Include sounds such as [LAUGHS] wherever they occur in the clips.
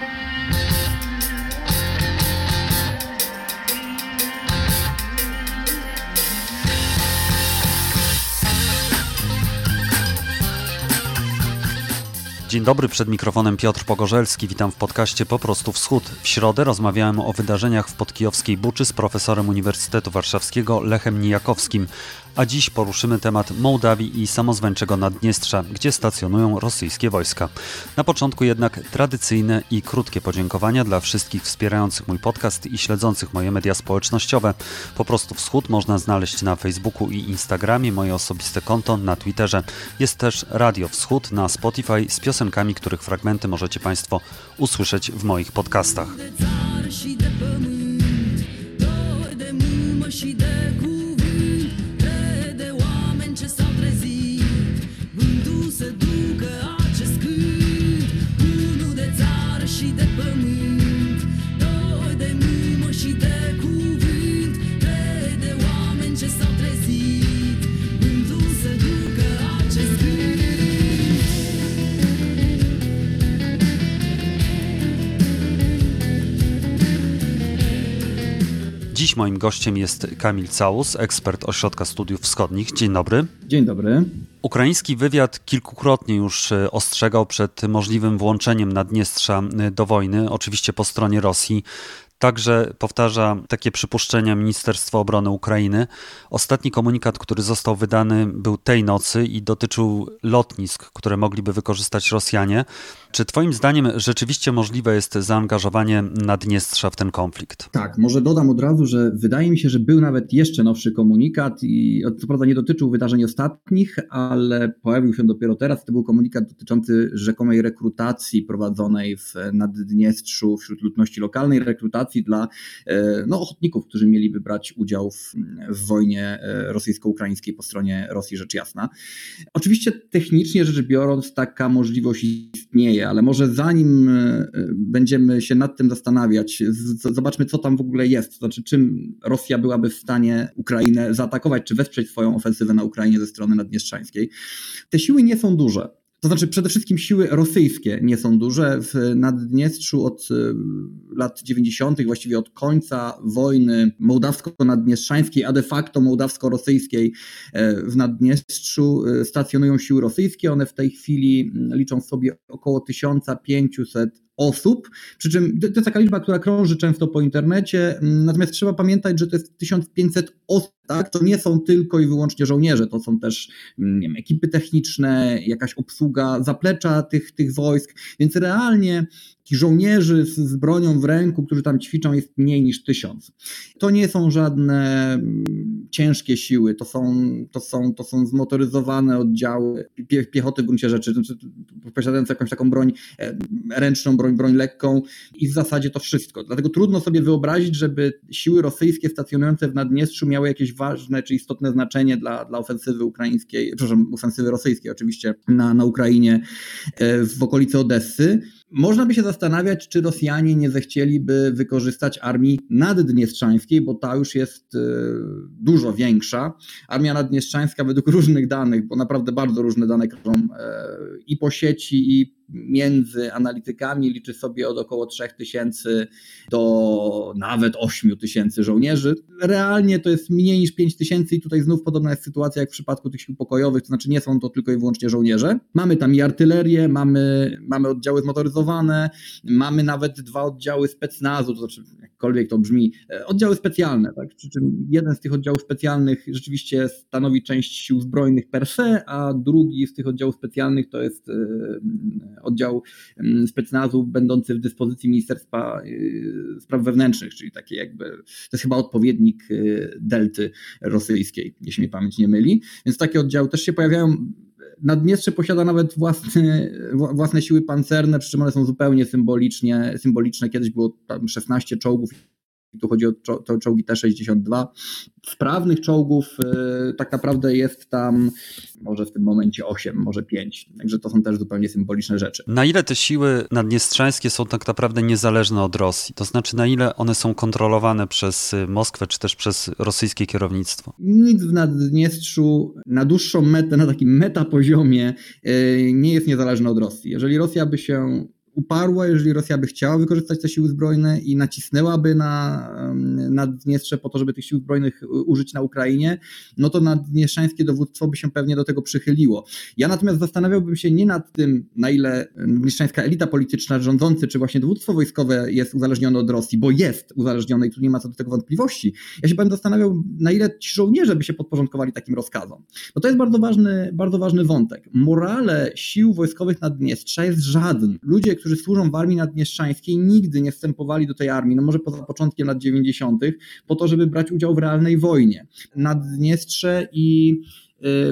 Dzień dobry, przed mikrofonem Piotr Pogorzelski, witam w podcaście Po prostu Wschód. W środę rozmawiałem o wydarzeniach w podkijowskiej Buczy z profesorem Uniwersytetu Warszawskiego Lechem Nijakowskim, a dziś poruszymy temat Mołdawii i samozwańczego Naddniestrza, gdzie stacjonują rosyjskie wojska. Na początku jednak tradycyjne i krótkie podziękowania dla wszystkich wspierających mój podcast i śledzących moje media społecznościowe. Po prostu Wschód można znaleźć na Facebooku i Instagramie, moje osobiste konto na Twitterze. Jest też Radio Wschód na Spotify z piosenkami, których fragmenty możecie Państwo usłyszeć w moich podcastach. Dziś moim gościem jest Kamil Całus, ekspert Ośrodka Studiów Wschodnich. Dzień dobry. Dzień dobry. Ukraiński wywiad kilkukrotnie już e, ostrzegał przed możliwym włączeniem Naddniestrza e, do wojny, oczywiście po stronie Rosji. Także powtarza takie przypuszczenia Ministerstwo Obrony Ukrainy. Ostatni komunikat, który został wydany, był tej nocy i dotyczył lotnisk, które mogliby wykorzystać Rosjanie. Czy Twoim zdaniem rzeczywiście możliwe jest zaangażowanie Naddniestrza w ten konflikt? Tak, może dodam od razu, że wydaje mi się, że był nawet jeszcze nowszy komunikat i co prawda nie dotyczył wydarzeń ostatnich, ale pojawił się dopiero teraz. To był komunikat dotyczący rzekomej rekrutacji prowadzonej w Naddniestrzu wśród ludności lokalnej, rekrutacji dla e, no, ochotników, którzy mieliby brać udział w, w wojnie e, rosyjsko-ukraińskiej po stronie Rosji, rzecz jasna. Oczywiście technicznie rzecz biorąc taka możliwość istnieje, ale może zanim e, będziemy się nad tym zastanawiać, zobaczmy co tam w ogóle jest, to znaczy czym Rosja byłaby w stanie Ukrainę zaatakować, czy wesprzeć swoją ofensywę na Ukrainie ze strony naddniestrzańskiej. Te siły nie są duże. To znaczy przede wszystkim siły rosyjskie nie są duże. W Naddniestrzu od e, lat 90., właściwie od końca wojny mołdawsko-naddniestrzańskiej, a de facto mołdawsko-rosyjskiej e, w Naddniestrzu e, stacjonują siły rosyjskie. One w tej chwili liczą sobie około 1500 osób, przy czym to jest taka liczba, która krąży często po internecie, natomiast trzeba pamiętać, że to jest 1500 osób, tak? to nie są tylko i wyłącznie żołnierze, to są też nie wiem, ekipy techniczne, jakaś obsługa zaplecza tych, tych wojsk, więc realnie żołnierzy z, z bronią w ręku, którzy tam ćwiczą, jest mniej niż tysiąc. To nie są żadne mm, ciężkie siły, to są, to są, to są zmotoryzowane oddziały pie, piechoty w gruncie rzeczy, znaczy, posiadające jakąś taką broń e, ręczną, broń, broń lekką i w zasadzie to wszystko. Dlatego trudno sobie wyobrazić, żeby siły rosyjskie stacjonujące w Naddniestrzu miały jakieś ważne czy istotne znaczenie dla, dla ofensywy ukraińskiej, przepraszam, ofensywy rosyjskiej oczywiście na, na Ukrainie e, w okolicy Odessy. Można by się zastanawiać, czy Rosjanie nie zechcieliby wykorzystać armii naddniestrzańskiej, bo ta już jest e, dużo większa. Armia naddniestrzańska według różnych danych, bo naprawdę bardzo różne dane krążą e, i po sieci, i między analitykami liczy sobie od około 3000 do nawet 8000 żołnierzy. Realnie to jest mniej niż 5000 i tutaj znów podobna jest sytuacja jak w przypadku tych sił pokojowych, to znaczy nie są to tylko i wyłącznie żołnierze. Mamy tam i artylerię, mamy, mamy oddziały zmotoryzowane, mamy nawet dwa oddziały specnazu, to znaczy jakkolwiek to brzmi, e, oddziały specjalne, tak? przy czym jeden z tych oddziałów specjalnych rzeczywiście stanowi część sił zbrojnych per se, a drugi z tych oddziałów specjalnych to jest e, oddział mm, specnazu będący w dyspozycji Ministerstwa y, Spraw Wewnętrznych, czyli taki jakby, to jest chyba odpowiednik delty rosyjskiej, jeśli mnie pamięć nie myli. Więc takie oddziały też się pojawiają. Naddniestrze posiada nawet własne, własne siły pancerne, przy czym one są zupełnie symbolicznie, symboliczne. Kiedyś było tam 16 czołgów tu chodzi o czołgi T-62. Sprawnych czołgów y, tak naprawdę jest tam może w tym momencie 8, może 5. Także to są też zupełnie symboliczne rzeczy. Na ile te siły naddniestrzańskie są tak naprawdę niezależne od Rosji? To znaczy na ile one są kontrolowane przez y, Moskwę czy też przez rosyjskie kierownictwo? Nic w Naddniestrzu na dłuższą metę, na takim metapoziomie y, nie jest niezależne od Rosji. Jeżeli Rosja by się uparła, jeżeli Rosja by chciała wykorzystać te siły zbrojne i nacisnęłaby na, Naddniestrze po to, żeby tych sił zbrojnych użyć na Ukrainie, no to naddniestrzańskie dowództwo by się pewnie do tego przychyliło. Ja natomiast zastanawiałbym się nie nad tym, na ile naddniestrzańska elita polityczna, rządzący, czy właśnie dowództwo wojskowe jest uzależnione od Rosji, bo jest uzależnione i tu nie ma co do tego wątpliwości. Ja się bym zastanawiał, na ile ci żołnierze by się podporządkowali takim rozkazom. Bo to jest bardzo ważny, bardzo ważny wątek. Morale sił wojskowych Naddniestrza jest żaden. Ludzie, którzy służą w armii naddniestrzańskiej nigdy nie wstępowali do tej armii, no może poza początkiem lat 90., po to, żeby brać udział w realnej wojnie. Naddniestrze i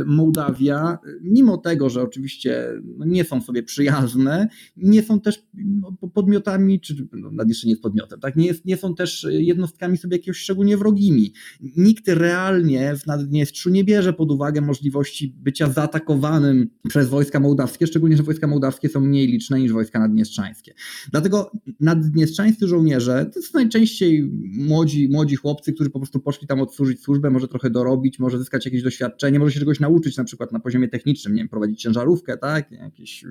Mołdawia, mimo tego, że oczywiście no, nie są sobie przyjazne, nie są też no, podmiotami, czy no, Naddniestrze nie jest podmiotem, tak? nie, jest, nie są też jednostkami sobie jakiegoś szczególnie wrogimi. Nikt realnie w Naddniestrzu nie bierze pod uwagę możliwości bycia zaatakowanym przez wojska mołdawskie, szczególnie, że wojska mołdawskie są mniej liczne niż wojska naddniestrzańskie. Dlatego naddniestrzańscy żołnierze to są najczęściej młodzi, młodzi chłopcy, którzy po prostu poszli tam odsłużyć służbę, może trochę dorobić, może zyskać jakieś doświadczenie, może się się czegoś nauczyć, na przykład na poziomie technicznym, nie wiem, prowadzić ciężarówkę, tak, jakieś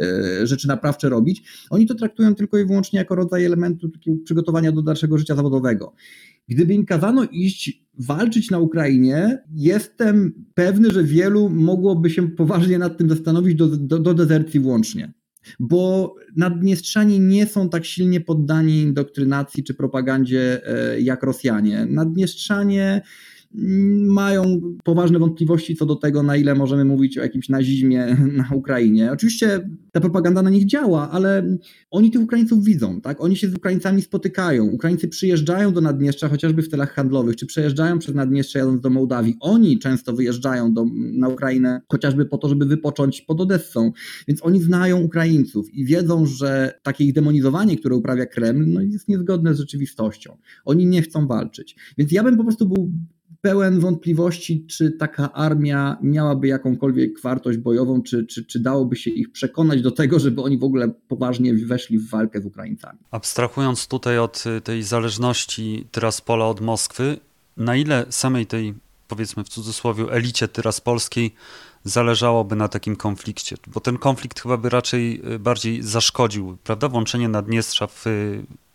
e, rzeczy naprawcze robić. Oni to traktują tylko i wyłącznie jako rodzaj elementu takiego przygotowania do dalszego życia zawodowego. Gdyby im kazano iść walczyć na Ukrainie, jestem pewny, że wielu mogłoby się poważnie nad tym zastanowić do, do, do dezercji włącznie bo Naddniestrzanie nie są tak silnie poddani indoktrynacji czy propagandzie e, jak Rosjanie. Naddniestrzanie mają poważne wątpliwości co do tego, na ile możemy mówić o jakimś nazizmie na Ukrainie. Oczywiście ta propaganda na nich działa, ale oni tych Ukraińców widzą, tak? Oni się z Ukraińcami spotykają. Ukraińcy przyjeżdżają do Naddniestrza chociażby w celach handlowych, czy przejeżdżają przez Naddniestrze jadąc do Mołdawii. Oni często wyjeżdżają do, na Ukrainę chociażby po to, żeby wypocząć pod Odessą. Więc oni znają Ukraińców i wiedzą, że takie ich demonizowanie, które uprawia Kreml, no jest niezgodne z rzeczywistością. Oni nie chcą walczyć. Więc ja bym po prostu był pełen wątpliwości, czy taka armia miałaby jakąkolwiek wartość bojową, czy, czy, czy dałoby się ich przekonać do tego, żeby oni w ogóle poważnie weszli w walkę z Ukraińcami. Abstrahując tutaj od tej zależności Tyraspola od Moskwy, na ile samej tej, powiedzmy w cudzysłowie, elicie tyraspolskiej zależałoby na takim konflikcie? Bo ten konflikt chyba by raczej y, bardziej zaszkodził, prawda? Włączenie Naddniestrza w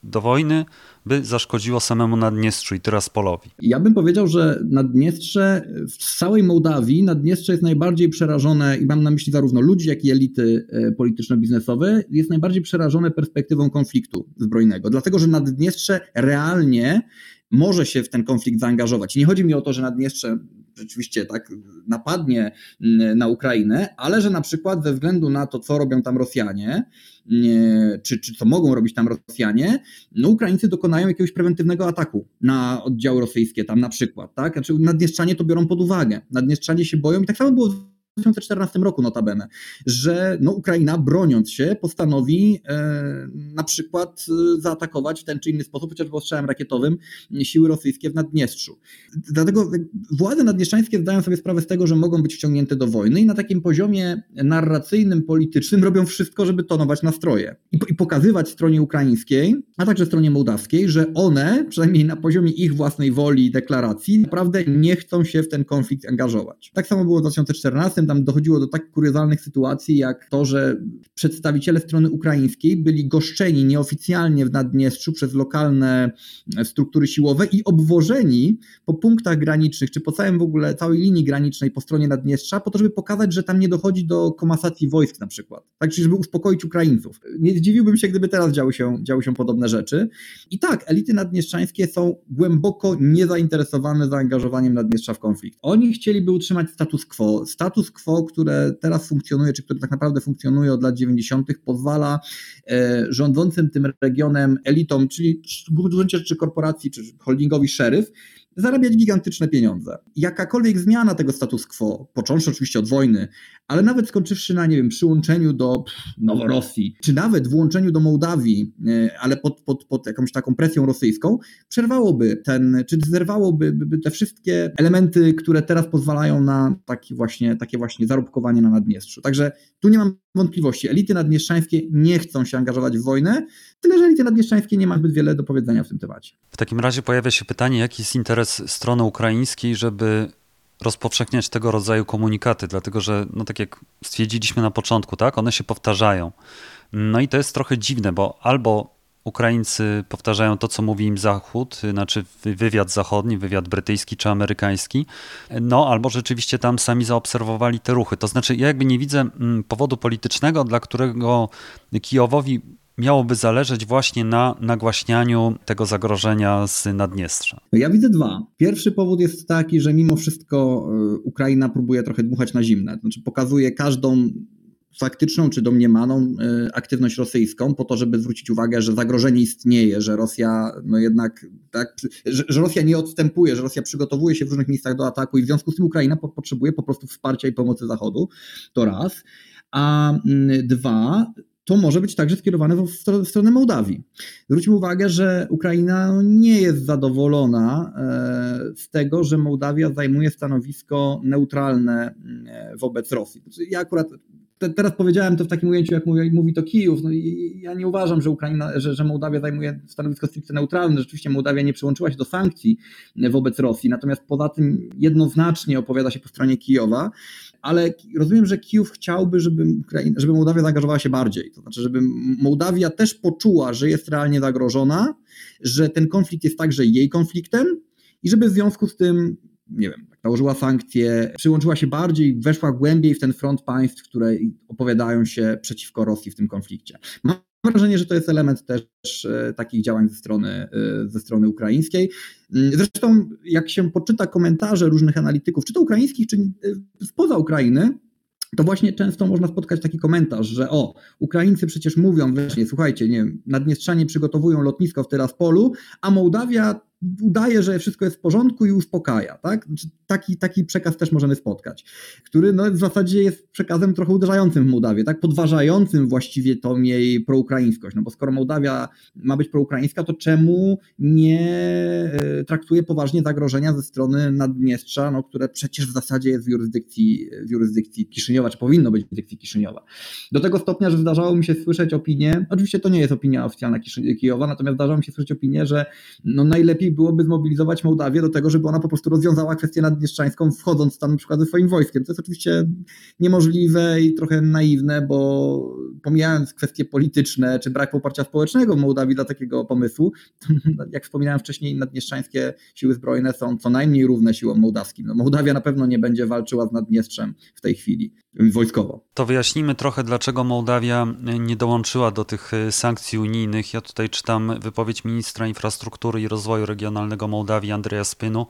do wojny by zaszkodziło samemu Naddniestrzu i Tyraspolowi. Ja bym powiedział, że Naddniestrze w całej Mołdawii, Naddniestrze jest najbardziej przerażone i mam na myśli zarówno ludzi, jak i elity e, polityczno-biznesowe, jest najbardziej przerażone perspektywą konfliktu zbrojnego. Dlatego, że Naddniestrze realnie może się w ten konflikt zaangażować. Nie chodzi mi o to, że Naddniestrze rzeczywiście tak napadnie mm, na Ukrainę, ale że na przykład ze względu na to, co robią tam Rosjanie, czy, czy co mogą robić tam Rosjanie, no Ukraińcy dokonają jakiegoś prewentywnego ataku na oddziały rosyjskie tam na przykład, tak? Znaczy Naddniestrzanie to biorą pod uwagę. Naddniestrzanie się boją i tak samo było 2014 roku notabene, że no, Ukraina broniąc się postanowi e, na przykład e, zaatakować w ten czy inny sposób, chociażby ostrzałem rakietowym, siły rosyjskie w Naddniestrzu. Dlatego władze naddniestrzańskie zdają sobie sprawę z tego, że mogą być wciągnięte do wojny i na takim poziomie narracyjnym, politycznym robią wszystko, żeby tonować nastroje i, i pokazywać stronie ukraińskiej, a także stronie mołdawskiej, że one, przynajmniej na poziomie ich własnej woli i deklaracji, naprawdę nie chcą się w ten konflikt angażować. Tak samo było w 2014 tam dochodziło do tak kuriozalnych sytuacji, jak to, że przedstawiciele strony ukraińskiej byli goszczeni nieoficjalnie w Naddniestrzu przez lokalne struktury siłowe i obwożeni po punktach granicznych, czy po całym w ogóle, całej linii granicznej po stronie Naddniestrza, po to, żeby pokazać, że tam nie dochodzi do komasacji wojsk na przykład. Tak, czyli żeby uspokoić Ukraińców. Nie zdziwiłbym się, gdyby teraz działy się, działy się podobne rzeczy. I tak, elity naddniestrzańskie są głęboko niezainteresowane zaangażowaniem Naddniestrza w konflikt. Oni chcieliby utrzymać status quo. Status quo, które teraz funkcjonuje, czy które tak naprawdę funkcjonuje od lat 90., pozwala e, rządzącym tym regionem elitom, czyli w gruncie rzeczy korporacji, czy holdingowi szeryf, zarabiać gigantyczne pieniądze. Jakakolwiek zmiana tego status quo, począwszy oczywiście od wojny, ale nawet skończywszy na, nie wiem, przyłączeniu do Noworosji, czy nawet włączeniu do Mołdawii, e, ale pod, pod, pod jakąś taką presją rosyjską, przerwałoby ten, czy zerwałoby te wszystkie elementy, które teraz pozwalają na taki właśnie, takie właśnie zarobkowanie na Naddniestrzu. Także tu nie mam wątpliwości. Elity naddniestrzańskie nie chcą się angażować w wojnę, tyle że elity naddniestrzańskie nie ma zbyt wiele do powiedzenia w tym temacie. W takim razie pojawia się pytanie, jaki jest interes strony ukraińskiej, żeby rozpowszechniać tego rodzaju komunikaty, dlatego że, no tak jak stwierdziliśmy na początku, tak, one się powtarzają. No i to jest trochę dziwne, bo albo Ukraińcy powtarzają to, co mówi im Zachód, znaczy wywiad zachodni, wywiad brytyjski czy amerykański, no albo rzeczywiście tam sami zaobserwowali te ruchy. To znaczy, ja jakby nie widzę mm, powodu politycznego, dla którego Kijowowi miałoby zależeć właśnie na nagłaśnianiu tego zagrożenia z Naddniestrza? Ja widzę dwa. Pierwszy powód jest taki, że mimo wszystko e, Ukraina próbuje trochę dmuchać na zimne. Znaczy pokazuje każdą faktyczną czy domniemaną e, aktywność rosyjską po to, żeby zwrócić uwagę, że zagrożenie istnieje, że Rosja no jednak tak, że, że Rosja nie odstępuje, że Rosja przygotowuje się w różnych miejscach do ataku i w związku z tym Ukraina po, potrzebuje po prostu wsparcia i pomocy Zachodu. To raz. A mm, dwa, to może być także skierowane w, stronę Mołdawii. Zwróćmy uwagę, że Ukraina nie jest zadowolona e, z tego, że Mołdawia zajmuje stanowisko neutralne e, wobec Rosji. Znaczy, ja akurat te, teraz powiedziałem to w takim ujęciu, jak mówi, mówi to Kijów. No ja nie uważam, że, Ukraina, że, że Mołdawia zajmuje stanowisko stricte neutralne. Rzeczywiście Mołdawia nie przyłączyła się do sankcji wobec Rosji, natomiast poza tym jednoznacznie opowiada się po stronie Kijowa ale rozumiem, że Kijów chciałby, żeby, Ukraina, żeby Mołdawia zaangażowała się bardziej. To znaczy, żeby Mołdawia też poczuła, że jest realnie zagrożona, że ten konflikt jest także jej konfliktem i żeby w związku z tym nie wiem, nałożyła sankcje, przyłączyła się bardziej, weszła głębiej w ten front państw, które opowiadają się przeciwko Rosji w tym konflikcie. Mam wrażenie, że to jest element też e, takich działań ze strony, e, ze strony ukraińskiej. Mm, zresztą, jak się poczyta komentarze różnych analityków, czy to ukraińskich, czy e, spoza Ukrainy, to właśnie często można spotkać taki komentarz, że o, Ukraińcy przecież mówią właśnie, słuchajcie, nie, Naddniestrzanie przygotowują lotnisko w Tyraspolu, a Mołdawia udaje, że wszystko jest w porządku i uspokaja. Tak? Znaczy, taki, taki przekaz też możemy spotkać, który no, w zasadzie jest przekazem trochę uderzającym w Mołdawię, tak? podważającym właściwie tą jej proukraińskość. No bo skoro Mołdawia ma być proukraińska, to czemu nie e, traktuje poważnie zagrożenia ze strony Naddniestrza, no, które przecież w zasadzie jest w jurysdykcji, w jurysdykcji Kiszyniowa, czy powinno być w jurysdykcji Kiszyniowa. Do tego stopnia, że zdarzało mi się słyszeć opinię, oczywiście to nie jest opinia oficjalna Kijowa, natomiast zdarzało mi się słyszeć opinię, że no najlepiej byłoby zmobilizować Mołdawię do tego, żeby ona po prostu rozwiązała kwestię naddniestrzańską, wchodząc tam na przykład ze swoim wojskiem. To jest oczywiście niemożliwe i trochę naiwne, bo pomijając kwestie polityczne czy brak poparcia społecznego w Mołdawii dla takiego pomysłu, [LAUGHS] jak wspominałem wcześniej, naddniestrzańskie siły zbrojne są co najmniej równe siłom mołdawskim. No, Mołdawia na pewno nie będzie walczyła z Naddniestrzem w tej chwili wojskowo. To wyjaśnijmy trochę, dlaczego Mołdawia nie dołączyła do tych sankcji unijnych. Ja tutaj czytam wypowiedź ministra infrastruktury i rozwoju regionalnego regionalnego Mołdawii Andrzeja Spynu,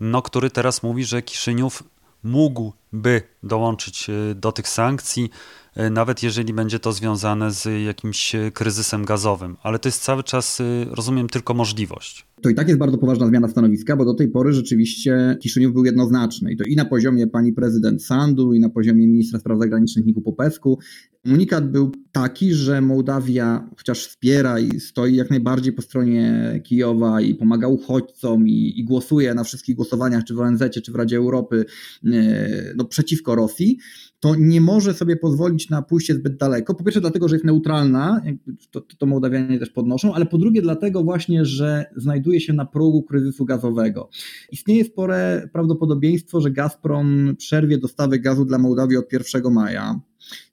no, który teraz mówi, że Kiszyniów mógłby dołączyć e, do tych sankcji, nawet jeżeli będzie to związane z jakimś e, kryzysem gazowym. Ale to jest cały czas, rozumiem, tylko możliwość to i tak jest bardzo poważna zmiana stanowiska, bo do tej pory rzeczywiście Kiszyniów był jednoznaczny i to i na poziomie pani prezydent Sandu, i na poziomie ministra spraw zagranicznych Niku Popesku. Komunikat był taki, że Mołdawia chociaż wspiera i stoi jak najbardziej po stronie Kijowa i pomaga uchodźcom i, i głosuje na wszystkich głosowaniach, czy w ONZ, czy w Radzie Europy, e, no, przeciwko Rosji, to nie może sobie pozwolić na pójście zbyt daleko. Po pierwsze dlatego, że jest neutralna, to, to Mołdawianie też podnoszą, ale po drugie dlatego właśnie, że znajduje się na progu kryzysu gazowego. Istnieje spore prawdopodobieństwo, że Gazprom przerwie dostawy gazu dla Mołdawii od 1 maja.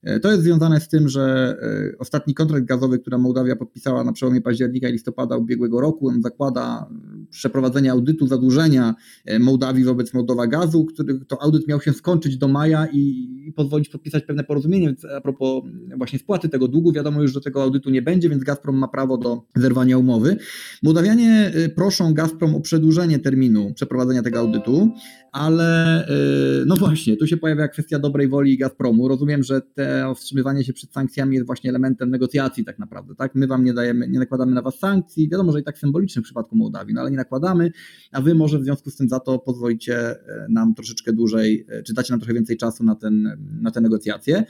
E, to jest związane z tym, że e, ostatni kontrakt gazowy, który Mołdawia podpisała na przełomie października i listopada ubiegłego roku, on zakłada przeprowadzenie audytu zadłużenia e, Mołdawii wobec Mołdowa Gazu, który to audyt miał się skończyć do maja i, i pozwolić podpisać pewne porozumienie. Więc a propos właśnie spłaty tego długu, wiadomo już, że tego audytu nie będzie, więc Gazprom ma prawo do zerwania umowy. Mołdawianie proszą Gazprom o przedłużenie terminu przeprowadzenia tego audytu, ale no właśnie, tu się pojawia kwestia dobrej woli Gazpromu. Rozumiem, że te wstrzymywanie się przed sankcjami jest właśnie elementem negocjacji tak naprawdę, tak? My wam nie dajemy, nie nakładamy na was sankcji, wiadomo, że i tak symboliczny w przypadku Mołdawii, no ale nie nakładamy, a wy może w związku z tym za to pozwolicie e, nam troszeczkę dłużej, e, czy dacie nam trochę więcej czasu na, ten, na te negocjacje.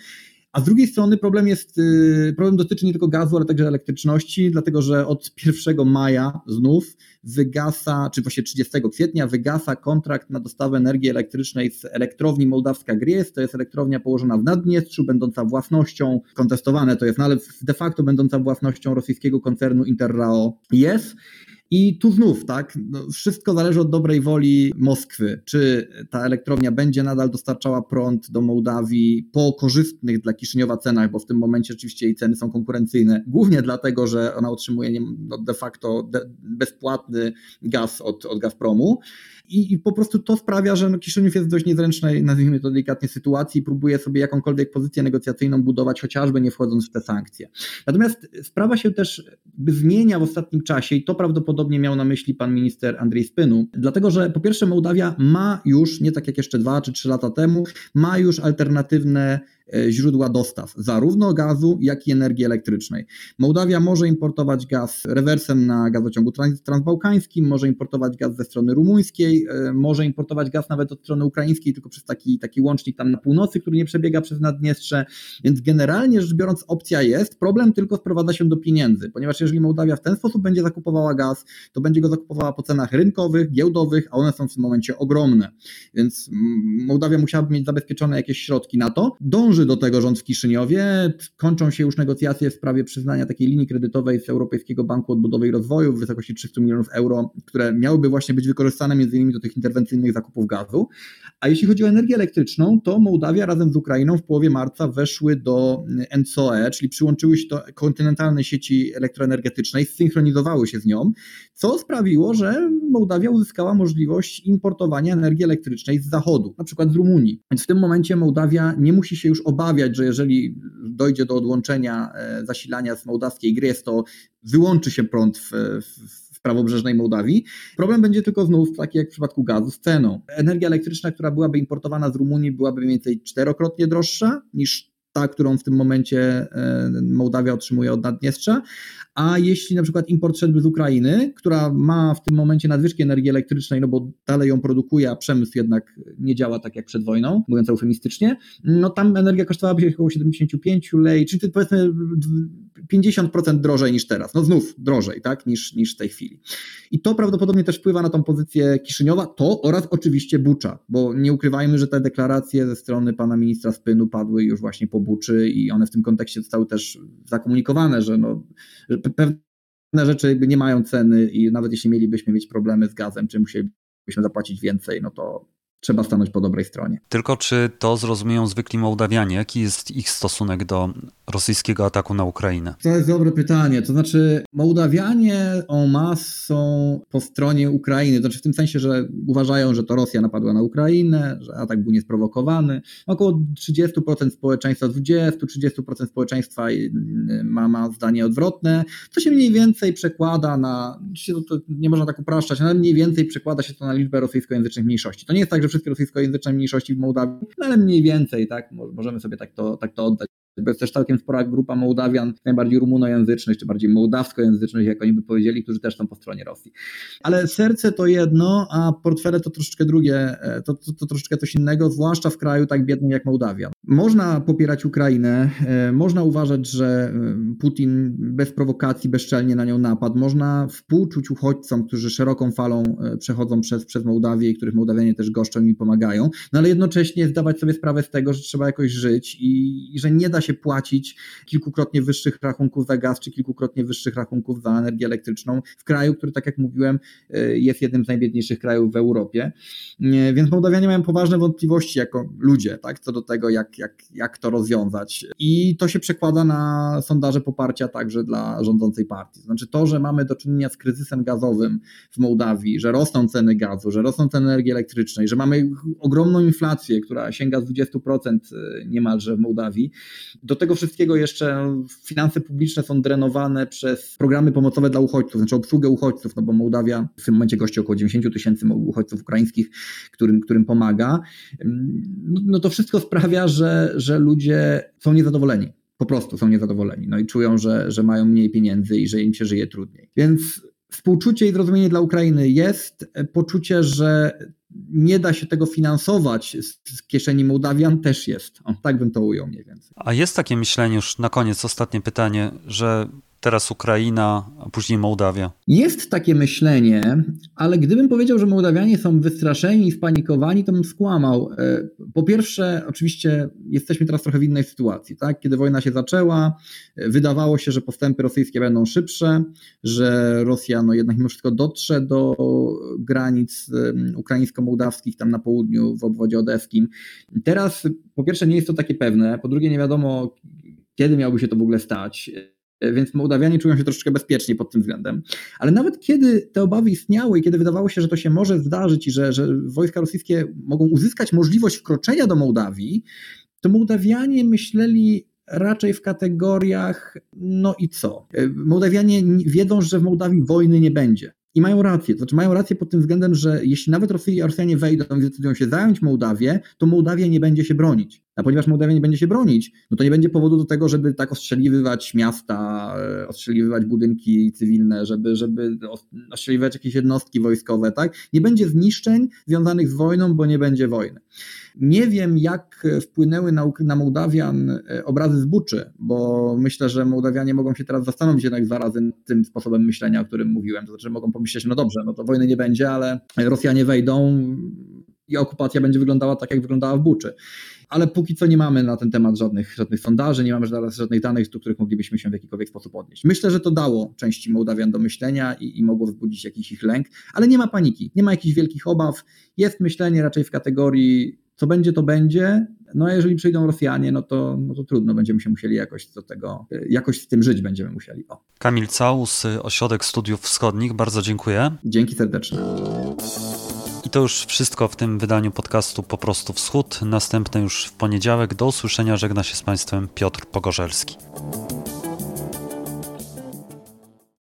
A z drugiej strony problem jest, y, problem dotyczy nie tylko gazu, ale także elektryczności, dlatego że od 1 maja znów wygasa, czy właśnie 30 kwietnia wygasa kontrakt na dostawę energii elektrycznej z elektrowni Mołdawska Gries. To jest elektrownia położona w Naddniestrzu, będąca własnością, kontestowane to jest, no ale de facto będąca własnością rosyjskiego koncernu Interrao jest. I tu znów, tak, no, wszystko zależy od dobrej woli Moskwy. Czy ta elektrownia będzie nadal dostarczała prąd do Mołdawii po korzystnych dla Kiszyniowa cenach, bo w tym momencie oczywiście jej ceny są konkurencyjne, głównie dlatego, że ona otrzymuje no, de facto bezpłatny gaz od, od Gazpromu. I, I, po prostu to sprawia, że no Kiszyniów jest w dość niezręcznej, nazwijmy to delikatnie, sytuacji i próbuje sobie jakąkolwiek pozycję negocjacyjną budować, chociażby nie wchodząc w te sankcje. Natomiast sprawa się też zmienia w ostatnim czasie i to prawdopodobnie miał na myśli pan minister Andrzej Spynu, dlatego że po pierwsze Mołdawia ma już, nie tak jak jeszcze dwa czy trzy lata temu, ma już alternatywne źródła dostaw, zarówno gazu, jak i energii elektrycznej. Mołdawia może importować gaz rewersem na gazociągu transbałkańskim, może importować gaz ze strony rumuńskiej, e, może importować gaz nawet od strony ukraińskiej, tylko przez taki, taki łącznik tam na północy, który nie przebiega przez Naddniestrze, więc generalnie rzecz biorąc opcja jest, problem tylko sprowadza się do pieniędzy, ponieważ jeżeli Mołdawia w ten sposób będzie zakupowała gaz, to będzie go zakupowała po cenach rynkowych, giełdowych, a one są w tym momencie ogromne, więc Mołdawia musiałaby mieć zabezpieczone jakieś środki na to, dąży dąży do tego rząd w Kiszyniowie. Kończą się już negocjacje w sprawie przyznania takiej linii kredytowej z Europejskiego Banku Odbudowy i Rozwoju w wysokości 300 milionów euro, które miałyby właśnie być wykorzystane między innymi do tych interwencyjnych zakupów gazu. A jeśli chodzi o energię elektryczną, to Mołdawia razem z Ukrainą w połowie marca weszły do NCOE, czyli przyłączyły się do kontynentalnej sieci elektroenergetycznej, zsynchronizowały się z nią, co sprawiło, że Mołdawia uzyskała możliwość importowania energii elektrycznej z zachodu, na przykład z Rumunii. Więc w tym momencie Mołdawia nie musi się już obawiać, że jeżeli dojdzie do odłączenia e, zasilania z mołdawskiej gry, to wyłączy się prąd w, w prawobrzeżnej Mołdawii. Problem będzie tylko znów taki jak w przypadku gazu z ceną. Energia elektryczna, która byłaby importowana z Rumunii, byłaby mniej więcej czterokrotnie droższa niż ta, którą w tym momencie e, Mołdawia otrzymuje od Naddniestrza, a jeśli na przykład import szedłby z Ukrainy, która ma w tym momencie nadwyżki energii elektrycznej, no bo dalej ją produkuje, a przemysł jednak nie działa tak jak przed wojną, mówiąc eufemistycznie, no tam energia kosztowałaby się około 75 lei, czyli powiedzmy 50% drożej niż teraz. No znów drożej, tak, niż, niż w tej chwili. I to prawdopodobnie też wpływa na tą pozycję Kiszyniowa, to oraz oczywiście Bucza, bo nie ukrywajmy, że te deklaracje ze strony pana ministra Spynu padły już właśnie po Buczy i one w tym kontekście zostały też zakomunikowane, że, no, że pewne rzeczy nie mają ceny i nawet jeśli mielibyśmy mieć problemy z gazem, czy musielibyśmy zapłacić więcej, no to trzeba stanąć po dobrej stronie. Tylko czy to zrozumieją zwykli Mołdawianie? Jaki jest ich stosunek do rosyjskiego ataku na Ukrainę? To jest dobre pytanie. To znaczy, Mołdawianie en masse są po stronie Ukrainy. To znaczy w tym sensie, że uważają, że to Rosja napadła na Ukrainę, że atak był niesprowokowany. Około 30% społeczeństwa, 20-30% społeczeństwa ma, ma zdanie odwrotne, co się mniej więcej przekłada na, to nie można tak upraszczać, ale mniej więcej przekłada się to na liczbę rosyjskojęzycznych mniejszości. To nie jest tak, że wszystkie rosyjskojęzyczne mniejszości w Mołdawii, no ale mniej więcej, tak, możemy sobie tak to, tak to oddać. To jest też całkiem spora grupa Mołdawian, najbardziej rumunojęzycznych, czy bardziej mołdawskojęzycznych, jak oni by powiedzieli, którzy też są po stronie Rosji. Ale serce to jedno, a portfele to troszeczkę drugie, e, to, to, to troszeczkę coś innego, zwłaszcza w kraju tak biednym jak Mołdawia. Można popierać Ukrainę, e, można uważać, że e, Putin bez prowokacji bezczelnie na nią napadł, można współczuć uchodźcom, którzy szeroką falą przechodzą przez, przez Mołdawię i których Mołdawianie też goszczą i pomagają, no ale jednocześnie zdawać sobie sprawę z tego, że trzeba jakoś żyć i, i że nie da się płacić kilkukrotnie wyższych rachunków za gaz, czy kilkukrotnie wyższych rachunków za energię elektryczną w kraju, który, tak jak mówiłem, e, jest jednym z najbiedniejszych krajów w Europie. E, więc Mołdawianie mają poważne wątpliwości jako ludzie, tak, co do tego, jak, jak, jak to rozwiązać. I to się przekłada na sondaże poparcia także dla rządzącej partii. Znaczy to, że mamy do czynienia z kryzysem gazowym w Mołdawii, że rosną ceny gazu, że rosną ceny energii elektrycznej, że mamy ogromną inflację, która sięga 20% e, niemalże w Mołdawii, do tego wszystkiego jeszcze finanse publiczne są drenowane przez programy pomocowe dla uchodźców, znaczy obsługę uchodźców, no bo Mołdawia w tym momencie gości około 90 tysięcy uchodźców ukraińskich, którym, którym pomaga. No, no to wszystko sprawia, że, że ludzie są niezadowoleni po prostu są niezadowoleni. No i czują, że, że mają mniej pieniędzy i że im się żyje trudniej. Więc współczucie i zrozumienie dla Ukrainy jest, poczucie, że nie da się tego finansować z, kieszeni Mołdawian też jest. O, tak bym to ujął mniej więcej. A jest takie myślenie, już na koniec ostatnie pytanie, że teraz Ukraina, a później Mołdawia. Jest takie myślenie, ale gdybym powiedział, że Mołdawianie są wystraszeni i spanikowani, to bym skłamał. E, po pierwsze, oczywiście jesteśmy teraz trochę w innej sytuacji. Tak? Kiedy wojna się zaczęła, e, wydawało się, że postępy rosyjskie będą szybsze, że Rosja no, jednak mimo wszystko dotrze do granic ukraińsko-mołdawskich tam na południu w obwodzie odeskim. Teraz po pierwsze nie jest to takie pewne, po drugie nie wiadomo kiedy miałoby się to w ogóle stać. Więc Mołdawianie czują się troszeczkę bezpiecznie pod tym względem. Ale nawet kiedy te obawy istniały i kiedy wydawało się, że to się może zdarzyć i że, że wojska rosyjskie mogą uzyskać możliwość wkroczenia do Mołdawii, to Mołdawianie myśleli raczej w kategoriach no i co. Mołdawianie wiedzą, że w Mołdawii wojny nie będzie. I mają rację, to znaczy mają rację pod tym względem, że jeśli nawet Rosjanie wejdą i zdecydują się zająć Mołdawię, to Mołdawia nie będzie się bronić. A ponieważ Mołdawia nie będzie się bronić, no to nie będzie powodu do tego, żeby tak ostrzeliwywać miasta, e, ostrzeliwywać budynki cywilne, żeby, żeby ostrzeliwywać jakieś jednostki wojskowe, tak? Nie będzie zniszczeń związanych z wojną, bo nie będzie wojny. Nie wiem, jak wpłynęły na, na Mołdawian e, obrazy z Buczy, bo myślę, że Mołdawianie mogą się teraz zastanowić jednak dwa tym sposobem myślenia, o którym mówiłem. To znaczy mogą pomyśleć, no dobrze, no to wojny nie będzie, ale Rosjanie wejdą i okupacja będzie wyglądała tak, jak wyglądała w Buczy ale póki co nie mamy na ten temat żadnych, żadnych sondaży, nie mamy żadnych danych, do których moglibyśmy się w jakikolwiek sposób odnieść. Myślę, że to dało części Mołdawian do myślenia i, i mogło wzbudzić jakiś ich lęk, ale nie ma paniki, nie ma jakichś wielkich obaw. Jest myślenie raczej w kategorii co będzie, to będzie. No a jeżeli przyjdą Rosjanie, no to, no to trudno, będziemy się musieli jakoś do tego, jakoś z tym żyć będziemy musieli. O. Kamil Caus, Ośrodek Studiów Wschodnich, bardzo dziękuję. Dzięki serdecznie. I to już wszystko w tym wydaniu podcastu Po prostu Wschód. Następne już w poniedziałek. Do usłyszenia żegna się z Państwem Piotr Pogorzelski.